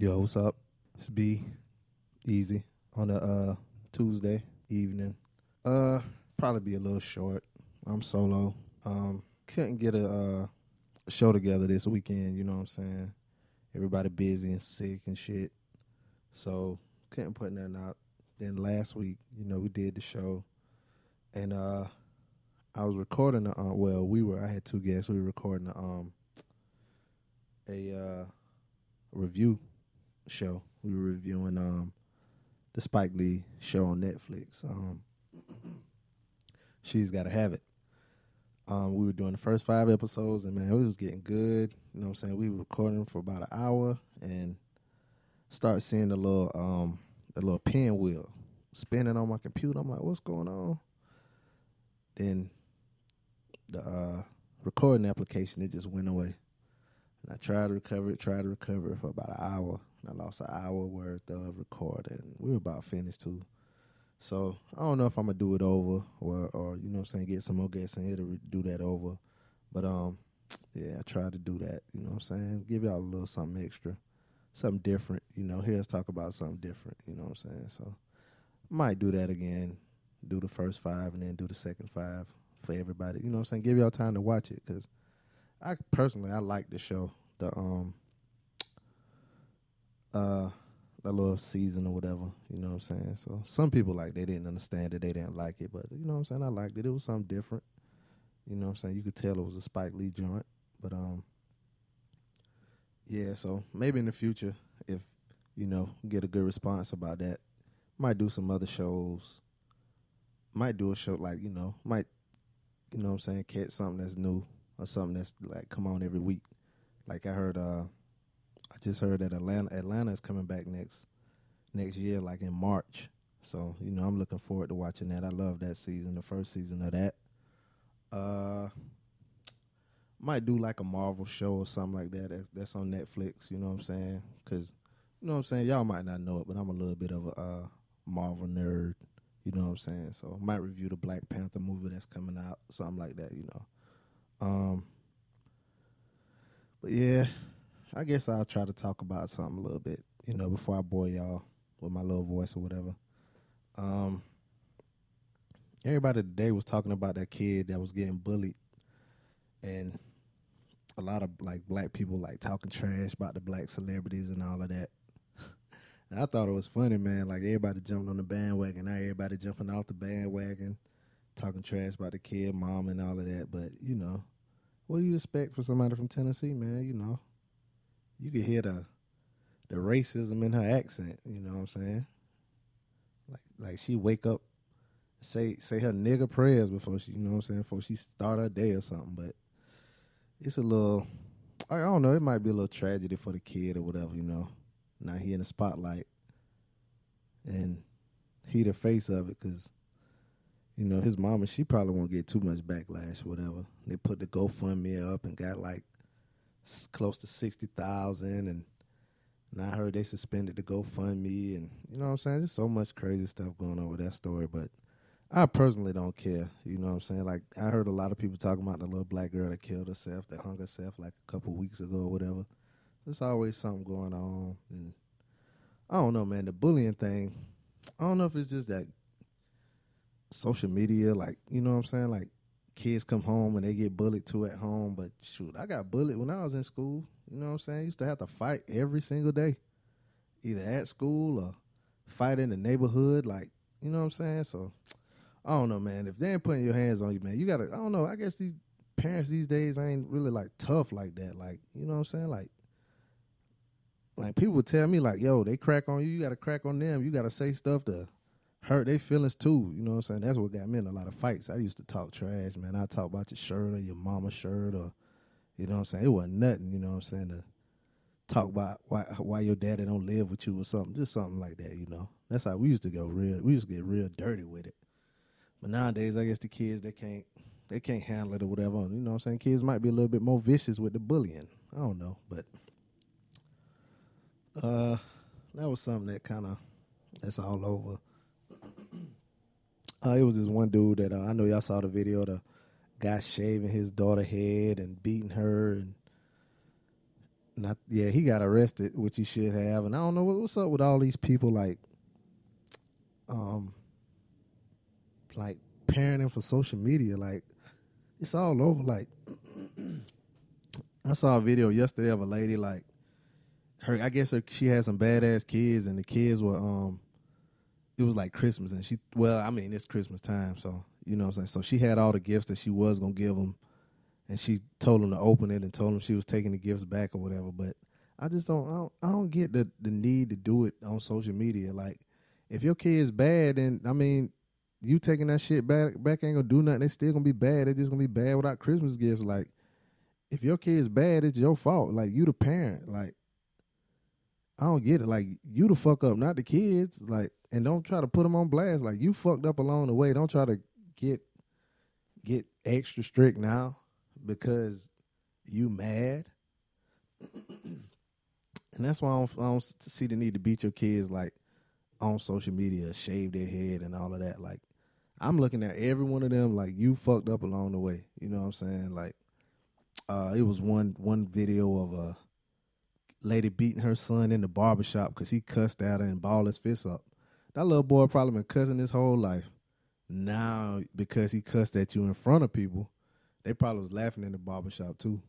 Yo, what's up? It's B, Easy on a uh, Tuesday evening. Uh, probably be a little short. I'm solo. Um, couldn't get a, uh, show together this weekend. You know what I'm saying? Everybody busy and sick and shit. So couldn't put nothing out. Then last week, you know, we did the show, and uh, I was recording. The, uh, well, we were. I had two guests. We were recording a, um a uh, review show. We were reviewing um the Spike Lee show on Netflix. Um, she's got to have it. Um, we were doing the first five episodes, and man, it was getting good. You know what I'm saying? We were recording for about an hour, and start seeing the little um the little pinwheel spinning on my computer. I'm like, what's going on? Then the uh, recording application it just went away. And I tried to recover it, tried to recover it for about an hour. I lost an hour worth of recording. We were about finished too. So I don't know if I'm gonna do it over or or you know I'm saying, get some more guests in here to re- do that over. But um yeah, I tried to do that, you know what I'm saying? Give y'all a little something extra. Something different, you know, hear us talk about something different, you know what I'm saying? So might do that again. Do the first five and then do the second five for everybody. You know what I'm saying? Give y'all time to watch it because I personally I like the show. The um uh that little season or whatever, you know what I'm saying? So some people like they didn't understand it, they didn't like it, but you know what I'm saying? I liked it. It was something different. You know what I'm saying? You could tell it was a Spike Lee joint. But um yeah, so maybe in the future if, you know, get a good response about that, might do some other shows. Might do a show like, you know, might you know what I'm saying, catch something that's new or something that's like come on every week. Like I heard uh I just heard that Atlanta Atlanta is coming back next next year, like in March. So, you know, I'm looking forward to watching that. I love that season, the first season of that. Uh might do like a Marvel show or something like that that's, that's on Netflix, you know what I'm saying? Cuz you know what I'm saying, y'all might not know it, but I'm a little bit of a uh, Marvel nerd, you know what I'm saying? So, might review the Black Panther movie that's coming out, something like that, you know. Um but yeah, I guess I'll try to talk about something a little bit, you know, before I bore y'all with my little voice or whatever. Um, everybody today was talking about that kid that was getting bullied, and a lot of like black people like talking trash about the black celebrities and all of that. and I thought it was funny, man. Like everybody jumped on the bandwagon. Now everybody jumping off the bandwagon, talking trash about the kid, mom, and all of that. But you know, what do you expect for somebody from Tennessee, man? You know, you could hear the the racism in her accent. You know what I'm saying? Like like she wake up, say say her nigga prayers before she, you know what I'm saying, before she start her day or something. But it's a little, I don't know. It might be a little tragedy for the kid or whatever. You know, now he in the spotlight, and he the face of it because. You know, his mama, she probably won't get too much backlash or whatever. They put the GoFundMe up and got like close to sixty thousand, and and I heard they suspended the GoFundMe, and you know what I'm saying. There's so much crazy stuff going on with that story, but I personally don't care. You know what I'm saying? Like I heard a lot of people talking about the little black girl that killed herself, that hung herself like a couple weeks ago or whatever. There's always something going on, and I don't know, man. The bullying thing, I don't know if it's just that social media, like you know what I'm saying, like kids come home and they get bullied too at home. But shoot, I got bullied when I was in school. You know what I'm saying? I used to have to fight every single day, either at school or fight in the neighborhood. Like, you know what I'm saying? So I don't know, man. If they ain't putting your hands on you, man, you gotta. I don't know. I guess these parents these days ain't really like tough like that. Like, you know what I'm saying? Like. Like people tell me, like, "Yo, they crack on you. You got to crack on them. You got to say stuff to hurt their feelings too. You know what I'm saying? That's what got me in a lot of fights. I used to talk trash, man. I talk about your shirt or your mama's shirt or you know what I'm saying? It wasn't nothing, you know what I'm saying, to talk about why why your daddy don't live with you or something. Just something like that, you know. That's how we used to go real we used to get real dirty with it. But nowadays I guess the kids they can't they can't handle it or whatever. You know what I'm saying? Kids might be a little bit more vicious with the bullying. I don't know. But uh that was something that kinda that's all over. Uh, it was this one dude that uh, I know y'all saw the video. The guy shaving his daughter head and beating her, and not yeah, he got arrested, which he should have, and I don't know what, what's up with all these people like, um, like parenting for social media. Like, it's all over. Like, I saw a video yesterday of a lady like her. I guess her she had some badass kids, and the kids were um, it was like Christmas, and she well, I mean it's Christmas time, so you know what I'm saying. So she had all the gifts that she was gonna give them and she told him to open it and told him she was taking the gifts back or whatever. But I just don't I don't, I don't get the the need to do it on social media. Like if your kid's bad, then I mean, you taking that shit back back ain't gonna do nothing. They still gonna be bad. They just gonna be bad without Christmas gifts. Like if your kid's bad, it's your fault. Like you the parent. Like I don't get it. Like you the fuck up, not the kids. Like and don't try to put them on blast. Like you fucked up along the way. Don't try to get get extra strict now because you mad. and that's why I don't, I don't see the need to beat your kids like on social media, shave their head and all of that. Like I'm looking at every one of them like you fucked up along the way. You know what I'm saying? Like uh it was one one video of a lady beating her son in the barbershop because he cussed at her and balled his fist up. That little boy probably been cussing his whole life. Now because he cussed at you in front of people, they probably was laughing in the barbershop too.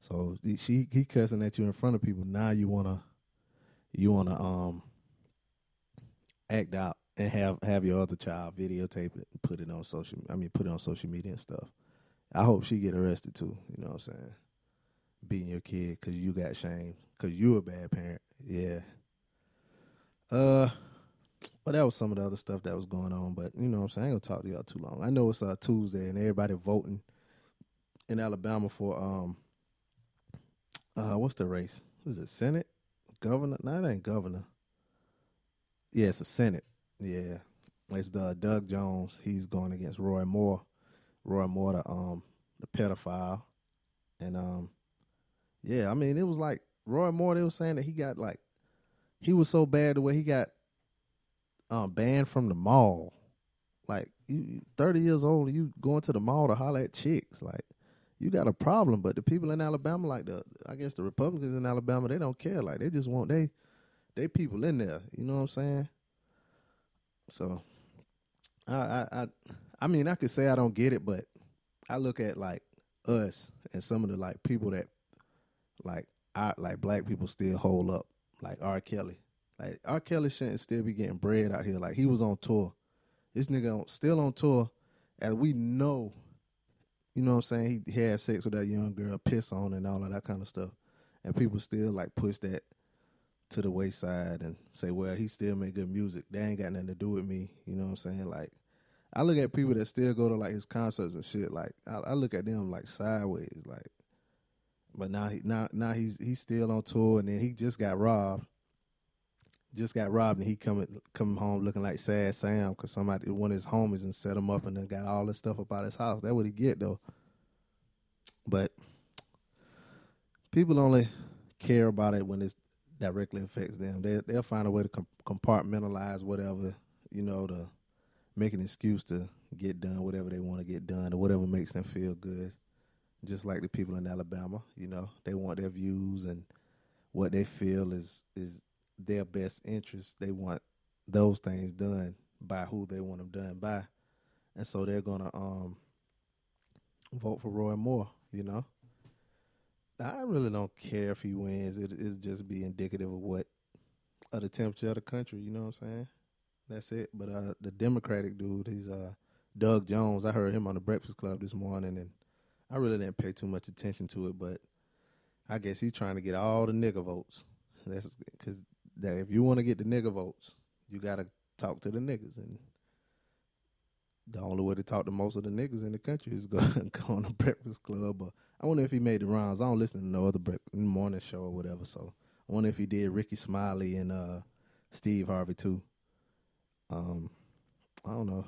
So she he cussing at you in front of people. Now you wanna you wanna um act out and have have your other child videotape it and put it on social. I mean, put it on social media and stuff. I hope she get arrested too. You know what I'm saying? Beating your kid because you got shamed because you a bad parent. Yeah. Uh, but that was some of the other stuff that was going on. But you know what I'm saying? I ain't gonna talk to y'all too long. I know it's uh Tuesday and everybody voting in Alabama for um uh what's the race? Is it Senate? Governor? No, it ain't governor. Yeah, it's a Senate. Yeah. It's the Doug Jones. He's going against Roy Moore. Roy Moore, the um the pedophile. And um yeah, I mean it was like Roy Moore, they were saying that he got like he was so bad the way he got um banned from the mall. Like you thirty years old, you going to the mall to holler at chicks. Like you got a problem. But the people in Alabama, like the I guess the Republicans in Alabama, they don't care. Like they just want they they people in there. You know what I'm saying? So I I I, I mean I could say I don't get it, but I look at like us and some of the like people that like I like black people still hold up, like R. Kelly. Like R. Kelly shouldn't still be getting bread out here. Like he was on tour. This nigga on, still on tour, and we know you know what I'm saying, he had sex with that young girl, piss on and all of that kind of stuff. And people still like push that to the wayside and say, well, he still make good music. That ain't got nothing to do with me. You know what I'm saying? Like, I look at people that still go to like his concerts and shit. Like, I, I look at them like sideways. Like, but now he now now he's he's still on tour and then he just got robbed. Just got robbed and he coming coming home looking like sad Sam because somebody one of his homies and set him up and then got all this stuff about his house. That what he get though. But people only care about it when it directly affects them. They they'll find a way to compartmentalize whatever you know to make an excuse to get done whatever they want to get done or whatever makes them feel good. Just like the people in Alabama, you know, they want their views and what they feel is is their best interest. They want those things done by who they want them done by, and so they're gonna um vote for Roy Moore. You know, I really don't care if he wins. It it just be indicative of what of the temperature of the country. You know what I'm saying? That's it. But uh, the Democratic dude, he's uh Doug Jones. I heard him on the Breakfast Club this morning, and I really didn't pay too much attention to it, but I guess he's trying to get all the nigga votes. That's because that if you want to get the nigga votes, you got to talk to the niggas, and the only way to talk to most of the niggas in the country is go, go on the Breakfast Club. But I wonder if he made the rounds. I don't listen to no other morning show or whatever, so I wonder if he did Rickey Smiley and uh, Steve Harvey too. Um, I don't know.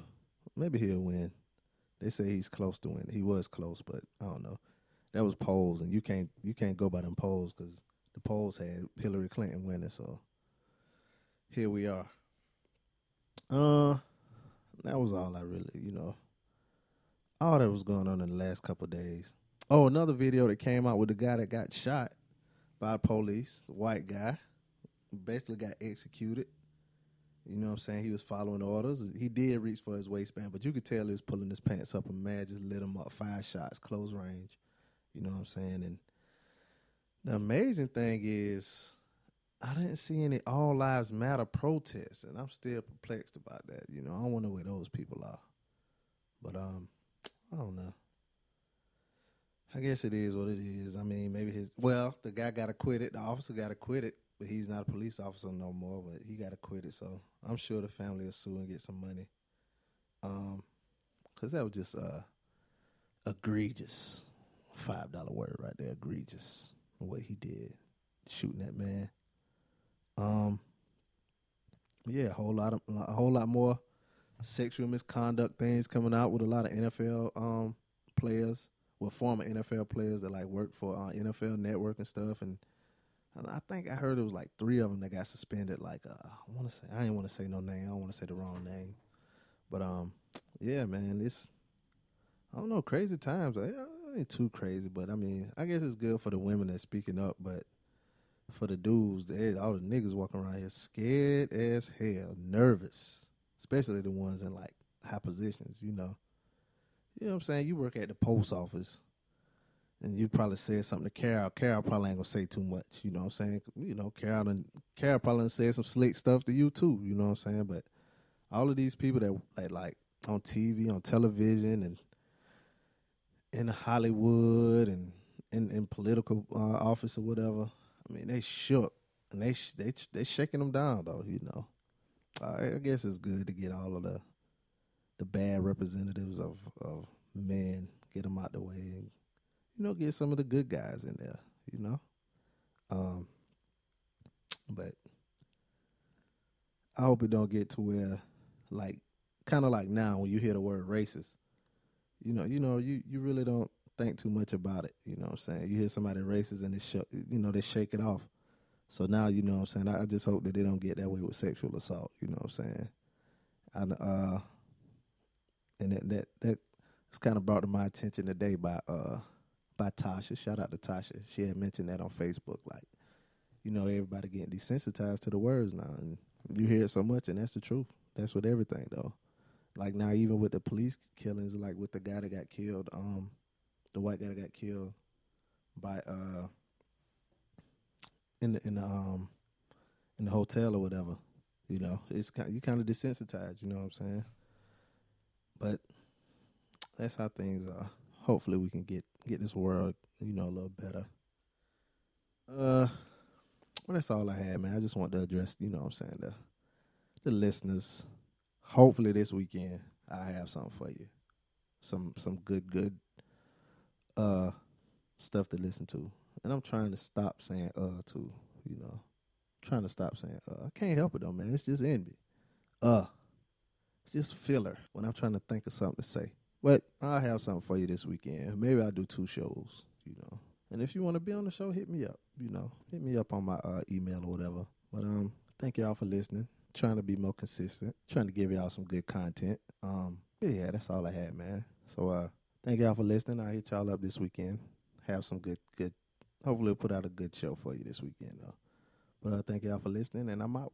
Maybe he'll win. They say he's close to win. He was close, but I don't know. That was polls, and you can't you can't go by them polls because the polls had Hillary Clinton winning. So here we are. Uh, that was all I really, you know, all that was going on in the last couple days. Oh, another video that came out with the guy that got shot by police, the white guy, basically got executed. You know what I'm saying? He was following orders. He did reach for his waistband, but you could tell he was pulling his pants up and man just lit him up five shots, close range. You know what I'm saying? And the amazing thing is I didn't see any all lives matter protests, and I'm still perplexed about that. You know, I know where those people are. But um, I don't know. I guess it is what it is. I mean, maybe his well, the guy got acquitted. The officer got acquitted, but he's not a police officer no more. But he got acquitted, so I'm sure the family will sue and get some money. Um, cause that was just uh egregious, five dollar word right there, egregious. What he did, shooting that man. Um, yeah, a whole lot of a whole lot more sexual misconduct things coming out with a lot of NFL um players with former NFL players that like work for uh, NFL Network and stuff, and I think I heard it was like three of them that got suspended. Like uh, I want to say, I didn't want to say no name. I don't want to say the wrong name, but um, yeah, man, it's I don't know, crazy times. I ain't too crazy, but I mean, I guess it's good for the women that's speaking up, but for the dudes, they, all the niggas walking around here scared as hell, nervous, especially the ones in like high positions, you know. You know what I'm saying? You work at the post office and you probably said something to Carol. Carol probably ain't gonna say too much, you know what I'm saying? You know, Carol and Carol probably said some slick stuff to you too, you know what I'm saying? But all of these people that like, like on TV, on television, and in Hollywood and in, in political uh, office or whatever, I mean, they shook and they they they shaking them down though, you know. I guess it's good to get all of the the bad representatives of of men, get them out the way, and you know, get some of the good guys in there. You know, um, but I hope it don't get to where, like, kind of like now when you hear the word racist, you know, you know, you you really don't think too much about it. You know what I'm saying? You hear somebody racist and they sh- you know they shake it off. So now you know what I'm saying. I, I just hope that they don't get that way with sexual assault. You know what I'm saying? And uh, and that that that was kind of brought to my attention today by uh by Tasha. Shout out to Tasha. She had mentioned that on Facebook. Like, you know, everybody getting desensitized to the words now, and you hear it so much, and that's the truth. That's with everything though. Like now, even with the police killings, like with the guy that got killed, um, the white guy that got killed by uh in the in the um in the hotel or whatever. You know, it's kind you kind of desensitized. You know what I'm saying? But that's how things are. Hopefully, we can get get this world, you know, a little better. Uh, well, that's all I had, man. I just want to address, you know, what I'm saying the the listeners. Hopefully, this weekend I have something for you, some some good good uh stuff to listen to, and I'm trying to stop saying uh too, you know, trying to stop saying uh. I can't help it though, man. It's just envy. Uh just filler when I'm trying to think of something to say. But I'll have something for you this weekend. Maybe I'll do two shows, you know. And if you want to be on the show, hit me up, you know. Hit me up on my uh, email or whatever. But um, thank y'all for listening. Trying to be more consistent. Trying to give y'all some good content. Um, yeah, that's all I had, man. So uh, thank y'all for listening. I'll hit y'all up this weekend. Have some good, good. Hopefully, put out a good show for you this weekend, though. But uh, thank y'all for listening, and I'm out.